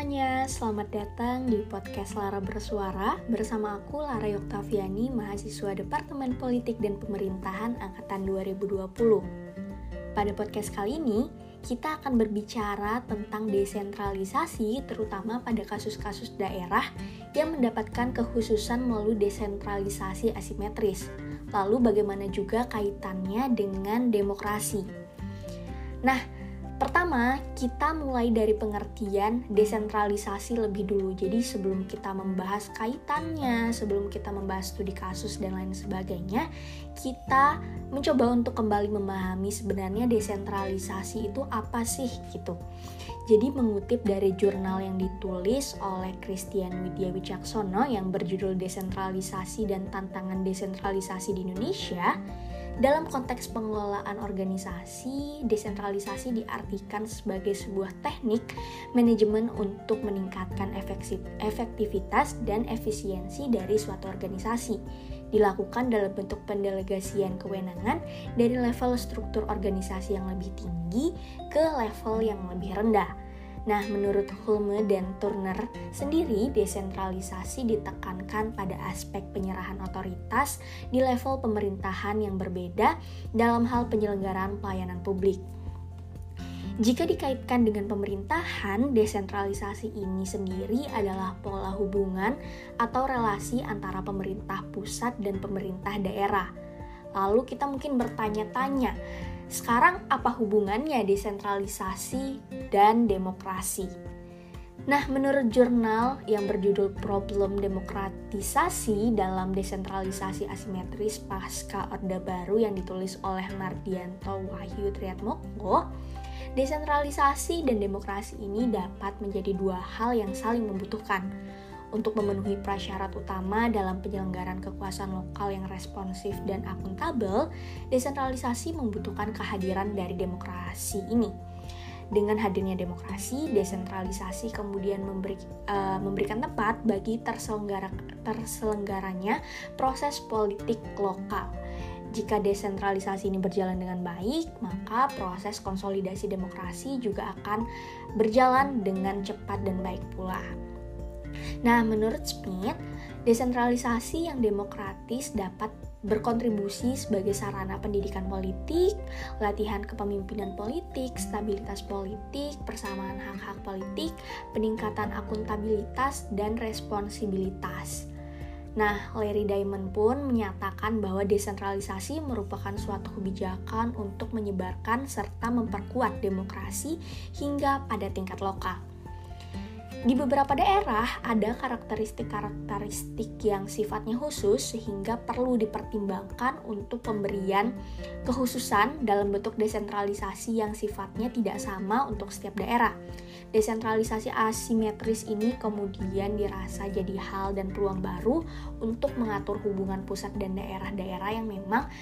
semuanya, selamat datang di podcast Lara Bersuara bersama aku Lara Yoktaviani, mahasiswa Departemen Politik dan Pemerintahan Angkatan 2020. Pada podcast kali ini, kita akan berbicara tentang desentralisasi terutama pada kasus-kasus daerah yang mendapatkan kekhususan melalui desentralisasi asimetris. Lalu bagaimana juga kaitannya dengan demokrasi. Nah, Pertama, kita mulai dari pengertian desentralisasi lebih dulu. Jadi sebelum kita membahas kaitannya, sebelum kita membahas studi kasus dan lain sebagainya, kita mencoba untuk kembali memahami sebenarnya desentralisasi itu apa sih gitu. Jadi mengutip dari jurnal yang ditulis oleh Christian Widya Wicaksono yang berjudul Desentralisasi dan Tantangan Desentralisasi di Indonesia, dalam konteks pengelolaan organisasi, desentralisasi diartikan sebagai sebuah teknik manajemen untuk meningkatkan efektivitas dan efisiensi dari suatu organisasi. Dilakukan dalam bentuk pendelegasian kewenangan dari level struktur organisasi yang lebih tinggi ke level yang lebih rendah Nah, menurut Hulme dan Turner sendiri, desentralisasi ditekankan pada aspek penyerahan otoritas di level pemerintahan yang berbeda dalam hal penyelenggaraan pelayanan publik. Jika dikaitkan dengan pemerintahan, desentralisasi ini sendiri adalah pola hubungan atau relasi antara pemerintah pusat dan pemerintah daerah. Lalu kita mungkin bertanya-tanya, sekarang apa hubungannya desentralisasi dan demokrasi? Nah, menurut jurnal yang berjudul Problem Demokratisasi dalam Desentralisasi Asimetris Pasca Orde Baru yang ditulis oleh Mardianto Wahyu Triatmoko, desentralisasi dan demokrasi ini dapat menjadi dua hal yang saling membutuhkan untuk memenuhi prasyarat utama dalam penyelenggaraan kekuasaan lokal yang responsif dan akuntabel, desentralisasi membutuhkan kehadiran dari demokrasi ini. Dengan hadirnya demokrasi, desentralisasi kemudian memberi, uh, memberikan tempat bagi terselenggara, terselenggaranya proses politik lokal. Jika desentralisasi ini berjalan dengan baik, maka proses konsolidasi demokrasi juga akan berjalan dengan cepat dan baik pula. Nah, menurut Smith, desentralisasi yang demokratis dapat berkontribusi sebagai sarana pendidikan politik, latihan kepemimpinan politik, stabilitas politik, persamaan hak-hak politik, peningkatan akuntabilitas, dan responsibilitas. Nah, Larry Diamond pun menyatakan bahwa desentralisasi merupakan suatu kebijakan untuk menyebarkan serta memperkuat demokrasi hingga pada tingkat lokal. Di beberapa daerah ada karakteristik-karakteristik yang sifatnya khusus sehingga perlu dipertimbangkan untuk pemberian kekhususan dalam bentuk desentralisasi yang sifatnya tidak sama untuk setiap daerah. Desentralisasi asimetris ini kemudian dirasa jadi hal dan peluang baru untuk mengatur hubungan pusat dan daerah-daerah yang memang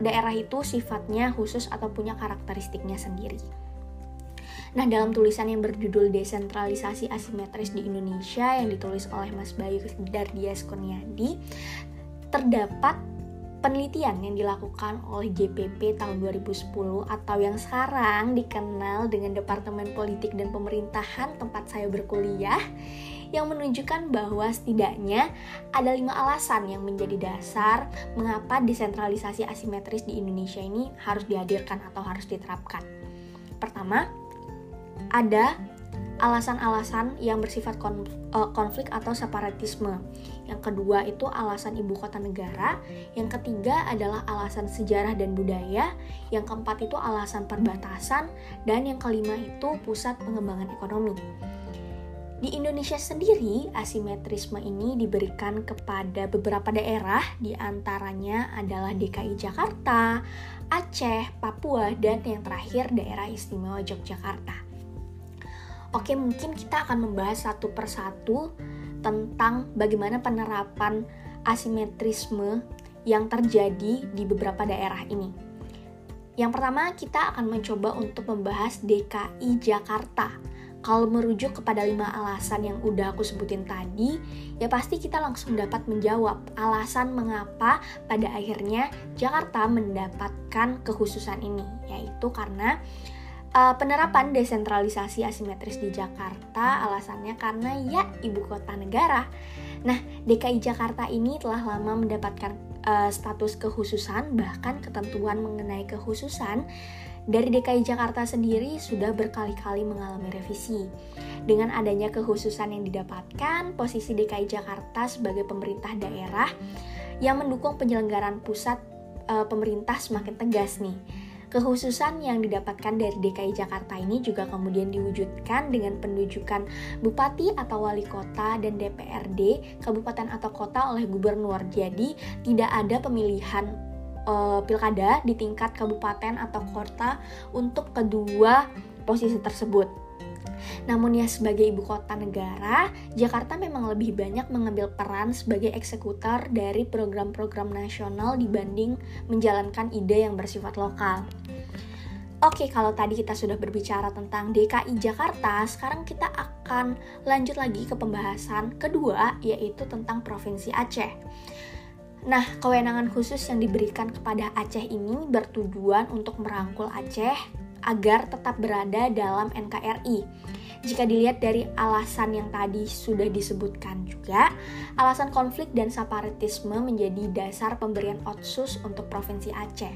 daerah itu sifatnya khusus atau punya karakteristiknya sendiri. Nah, dalam tulisan yang berjudul Desentralisasi Asimetris di Indonesia yang ditulis oleh Mas Bayu Dardias Kurniadi, terdapat penelitian yang dilakukan oleh JPP tahun 2010 atau yang sekarang dikenal dengan Departemen Politik dan Pemerintahan tempat saya berkuliah yang menunjukkan bahwa setidaknya ada lima alasan yang menjadi dasar mengapa desentralisasi asimetris di Indonesia ini harus dihadirkan atau harus diterapkan. Pertama, ada alasan-alasan yang bersifat eh, konflik atau separatisme. Yang kedua itu alasan ibu kota negara. Yang ketiga adalah alasan sejarah dan budaya. Yang keempat itu alasan perbatasan. Dan yang kelima itu pusat pengembangan ekonomi. Di Indonesia sendiri, asimetrisme ini diberikan kepada beberapa daerah, di antaranya adalah DKI Jakarta, Aceh, Papua, dan yang terakhir daerah istimewa Yogyakarta. Oke, mungkin kita akan membahas satu persatu tentang bagaimana penerapan asimetrisme yang terjadi di beberapa daerah ini. Yang pertama, kita akan mencoba untuk membahas DKI Jakarta. Kalau merujuk kepada lima alasan yang udah aku sebutin tadi, ya pasti kita langsung dapat menjawab alasan mengapa pada akhirnya Jakarta mendapatkan kekhususan ini, yaitu karena uh, penerapan desentralisasi asimetris di Jakarta alasannya karena ya ibu kota negara. Nah, DKI Jakarta ini telah lama mendapatkan uh, status kekhususan bahkan ketentuan mengenai kekhususan dari DKI Jakarta sendiri sudah berkali-kali mengalami revisi. Dengan adanya kekhususan yang didapatkan, posisi DKI Jakarta sebagai pemerintah daerah yang mendukung penyelenggaraan pusat e, pemerintah semakin tegas nih. Kekhususan yang didapatkan dari DKI Jakarta ini juga kemudian diwujudkan dengan penunjukan bupati atau wali kota dan DPRD kabupaten atau kota oleh gubernur. Jadi tidak ada pemilihan uh, pilkada di tingkat kabupaten atau kota untuk kedua posisi tersebut. Namun ya sebagai ibu kota negara, Jakarta memang lebih banyak mengambil peran sebagai eksekutor dari program-program nasional dibanding menjalankan ide yang bersifat lokal. Oke, kalau tadi kita sudah berbicara tentang DKI Jakarta, sekarang kita akan lanjut lagi ke pembahasan kedua, yaitu tentang Provinsi Aceh. Nah, kewenangan khusus yang diberikan kepada Aceh ini bertujuan untuk merangkul Aceh agar tetap berada dalam NKRI. Jika dilihat dari alasan yang tadi sudah disebutkan juga, alasan konflik dan separatisme menjadi dasar pemberian otsus untuk Provinsi Aceh.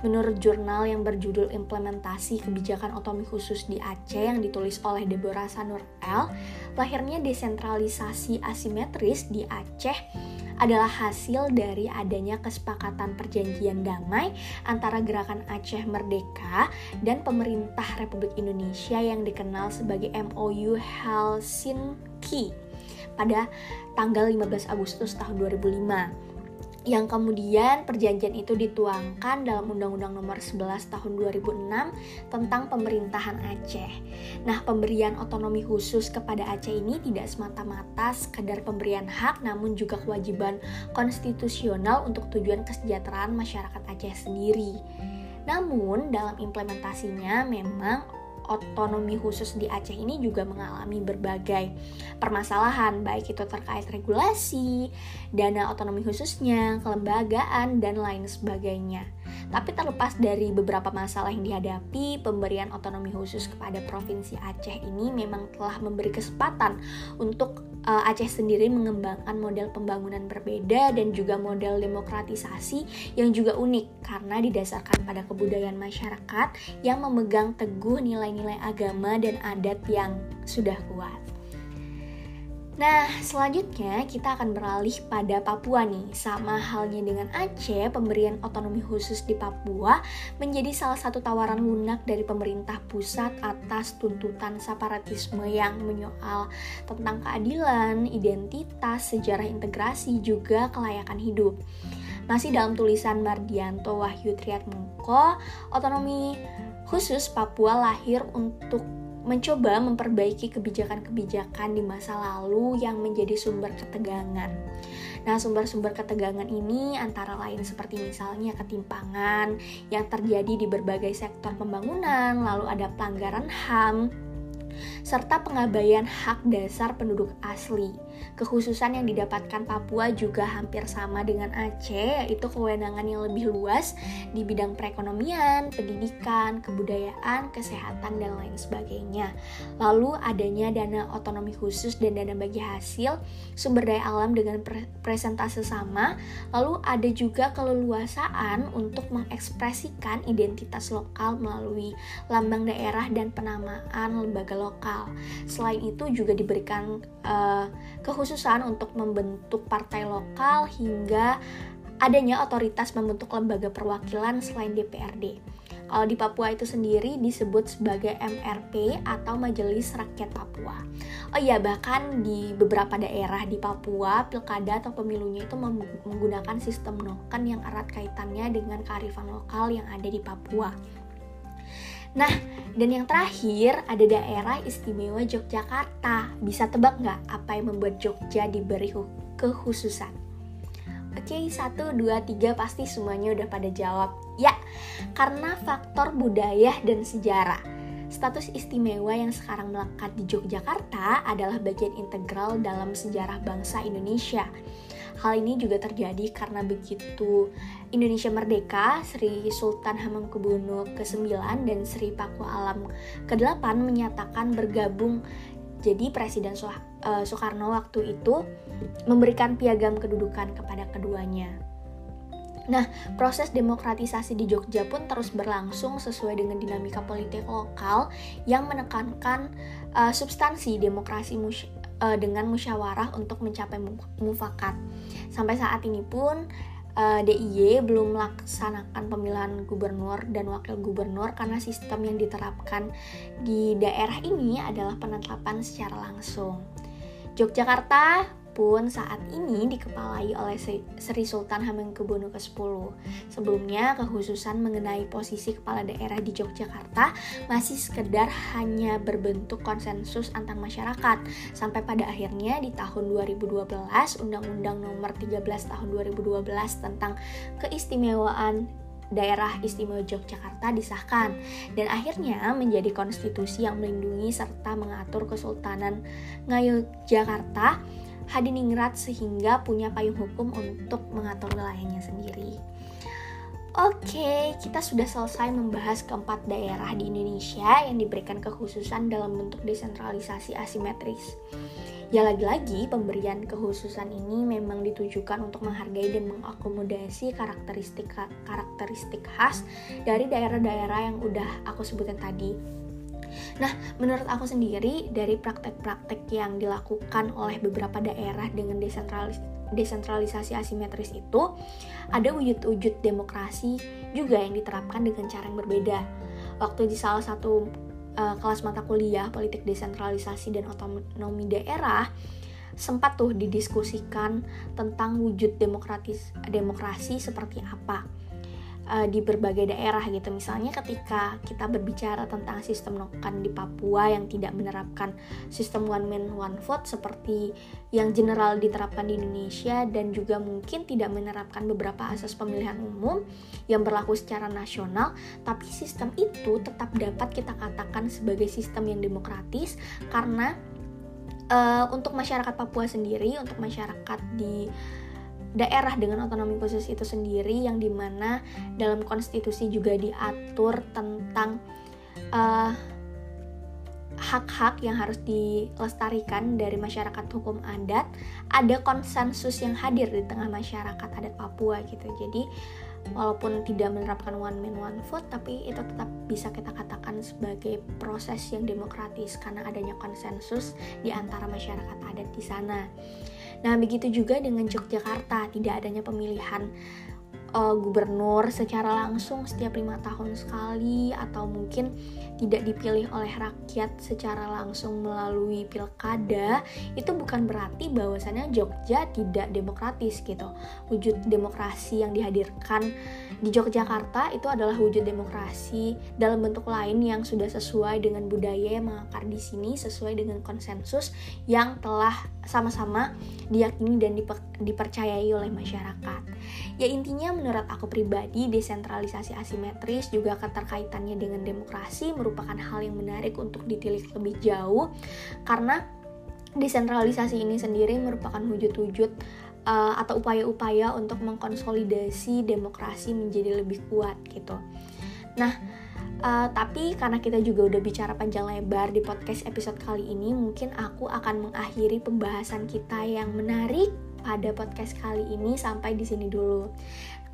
Menurut jurnal yang berjudul Implementasi Kebijakan Otonomi Khusus di Aceh yang ditulis oleh Deborah Sanur L, lahirnya desentralisasi asimetris di Aceh adalah hasil dari adanya kesepakatan perjanjian damai antara Gerakan Aceh Merdeka dan pemerintah Republik Indonesia yang dikenal sebagai MOU Helsinki pada tanggal 15 Agustus tahun 2005 yang kemudian perjanjian itu dituangkan dalam Undang-Undang Nomor 11 Tahun 2006 tentang pemerintahan Aceh. Nah, pemberian otonomi khusus kepada Aceh ini tidak semata-mata sekedar pemberian hak namun juga kewajiban konstitusional untuk tujuan kesejahteraan masyarakat Aceh sendiri. Namun, dalam implementasinya memang otonomi khusus di Aceh ini juga mengalami berbagai permasalahan baik itu terkait regulasi, dana otonomi khususnya, kelembagaan dan lain sebagainya. Tapi terlepas dari beberapa masalah yang dihadapi, pemberian otonomi khusus kepada Provinsi Aceh ini memang telah memberi kesempatan untuk uh, Aceh sendiri mengembangkan model pembangunan berbeda dan juga model demokratisasi yang juga unik karena didasarkan pada kebudayaan masyarakat yang memegang teguh nilai-nilai agama dan adat yang sudah kuat. Nah, selanjutnya kita akan beralih pada Papua nih. Sama halnya dengan Aceh, pemberian otonomi khusus di Papua menjadi salah satu tawaran lunak dari pemerintah pusat atas tuntutan separatisme yang menyoal tentang keadilan, identitas, sejarah integrasi, juga kelayakan hidup. Masih dalam tulisan Mardianto Wahyu Triatmoko, otonomi khusus Papua lahir untuk mencoba memperbaiki kebijakan-kebijakan di masa lalu yang menjadi sumber ketegangan. Nah, sumber-sumber ketegangan ini antara lain seperti misalnya ketimpangan yang terjadi di berbagai sektor pembangunan, lalu ada pelanggaran HAM, serta pengabaian hak dasar penduduk asli. Kekhususan yang didapatkan Papua juga hampir sama dengan Aceh, yaitu kewenangan yang lebih luas di bidang perekonomian, pendidikan, kebudayaan, kesehatan, dan lain sebagainya. Lalu adanya dana otonomi khusus dan dana bagi hasil, sumber daya alam dengan presentase sama, lalu ada juga keleluasaan untuk mengekspresikan identitas lokal melalui lambang daerah dan penamaan lembaga lokal. Selain itu juga diberikan uh, kekhususan untuk membentuk partai lokal hingga adanya otoritas membentuk lembaga perwakilan selain DPRD. Kalau di Papua itu sendiri disebut sebagai MRP atau Majelis Rakyat Papua. Oh iya, bahkan di beberapa daerah di Papua, pilkada atau pemilunya itu menggunakan sistem noken yang erat kaitannya dengan kearifan lokal yang ada di Papua. Nah, dan yang terakhir ada daerah istimewa Yogyakarta. Bisa tebak nggak apa yang membuat Jogja diberi kekhususan? Oke, satu, dua, tiga pasti semuanya udah pada jawab. Ya, karena faktor budaya dan sejarah. Status istimewa yang sekarang melekat di Yogyakarta adalah bagian integral dalam sejarah bangsa Indonesia. Hal ini juga terjadi karena begitu Indonesia merdeka, Sri Sultan Hamengkubuwono ke-9 dan Sri Paku Alam ke-8 menyatakan bergabung jadi Presiden eh, Soekarno waktu itu memberikan piagam kedudukan kepada keduanya. Nah, proses demokratisasi di Jogja pun terus berlangsung sesuai dengan dinamika politik lokal yang menekankan uh, substansi demokrasi mus uh, dengan musyawarah untuk mencapai mufakat. Sampai saat ini pun uh, eh, DIY belum melaksanakan pemilihan gubernur dan wakil gubernur karena sistem yang diterapkan di daerah ini adalah penetapan secara langsung. Yogyakarta pun saat ini dikepalai oleh Sri Sultan Hamengkubuwono ke-10. Sebelumnya, kekhususan mengenai posisi kepala daerah di Yogyakarta masih sekedar hanya berbentuk konsensus antar masyarakat. Sampai pada akhirnya di tahun 2012, Undang-Undang Nomor 13 Tahun 2012 tentang keistimewaan daerah istimewa Yogyakarta disahkan dan akhirnya menjadi konstitusi yang melindungi serta mengatur Kesultanan Ngayogyakarta Hadiningrat sehingga punya payung hukum untuk mengatur wilayahnya sendiri. Oke, kita sudah selesai membahas keempat daerah di Indonesia yang diberikan kekhususan dalam bentuk desentralisasi asimetris. Ya lagi-lagi pemberian kekhususan ini memang ditujukan untuk menghargai dan mengakomodasi karakteristik karakteristik khas dari daerah-daerah yang udah aku sebutin tadi Nah, menurut aku sendiri dari praktek-praktek yang dilakukan oleh beberapa daerah dengan desentralis desentralisasi asimetris itu ada wujud-wujud demokrasi juga yang diterapkan dengan cara yang berbeda. Waktu di salah satu uh, kelas mata kuliah politik desentralisasi dan otonomi daerah sempat tuh didiskusikan tentang wujud demokratis demokrasi seperti apa uh, di berbagai daerah gitu. Misalnya ketika kita berbicara tentang sistem noken di Papua yang tidak menerapkan sistem one man one vote seperti yang general diterapkan di Indonesia dan juga mungkin tidak menerapkan beberapa asas pemilihan umum yang berlaku secara nasional, tapi sistem itu tetap dapat kita katakan sebagai sistem yang demokratis karena uh, untuk masyarakat Papua sendiri, untuk masyarakat di daerah dengan otonomi khusus itu sendiri yang di mana dalam konstitusi juga diatur tentang eh, hak-hak yang harus dilestarikan dari masyarakat hukum adat ada konsensus yang hadir di tengah masyarakat adat Papua gitu jadi walaupun tidak menerapkan one man one vote tapi itu tetap bisa kita katakan sebagai proses yang demokratis karena adanya konsensus di antara masyarakat adat di sana. Nah, begitu juga dengan Yogyakarta, tidak adanya pemilihan uh, gubernur secara langsung setiap lima tahun sekali atau mungkin tidak dipilih oleh rakyat secara langsung melalui pilkada itu bukan berarti bahwasannya Jogja tidak demokratis gitu. Wujud demokrasi yang dihadirkan di Yogyakarta itu adalah wujud demokrasi dalam bentuk lain yang sudah sesuai dengan budaya yang mengakar di sini sesuai dengan konsensus yang telah sama-sama diyakini dan dipercayai oleh masyarakat. Ya intinya menurut aku pribadi, desentralisasi asimetris juga keterkaitannya dengan demokrasi merupakan hal yang menarik untuk ditilik lebih jauh karena desentralisasi ini sendiri merupakan wujud-wujud uh, atau upaya-upaya untuk mengkonsolidasi demokrasi menjadi lebih kuat gitu. Nah, uh, tapi karena kita juga udah bicara panjang lebar di podcast episode kali ini, mungkin aku akan mengakhiri pembahasan kita yang menarik pada podcast kali ini sampai di sini dulu.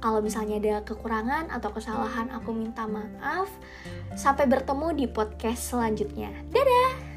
Kalau misalnya ada kekurangan atau kesalahan, aku minta maaf. Sampai bertemu di podcast selanjutnya. Dadah!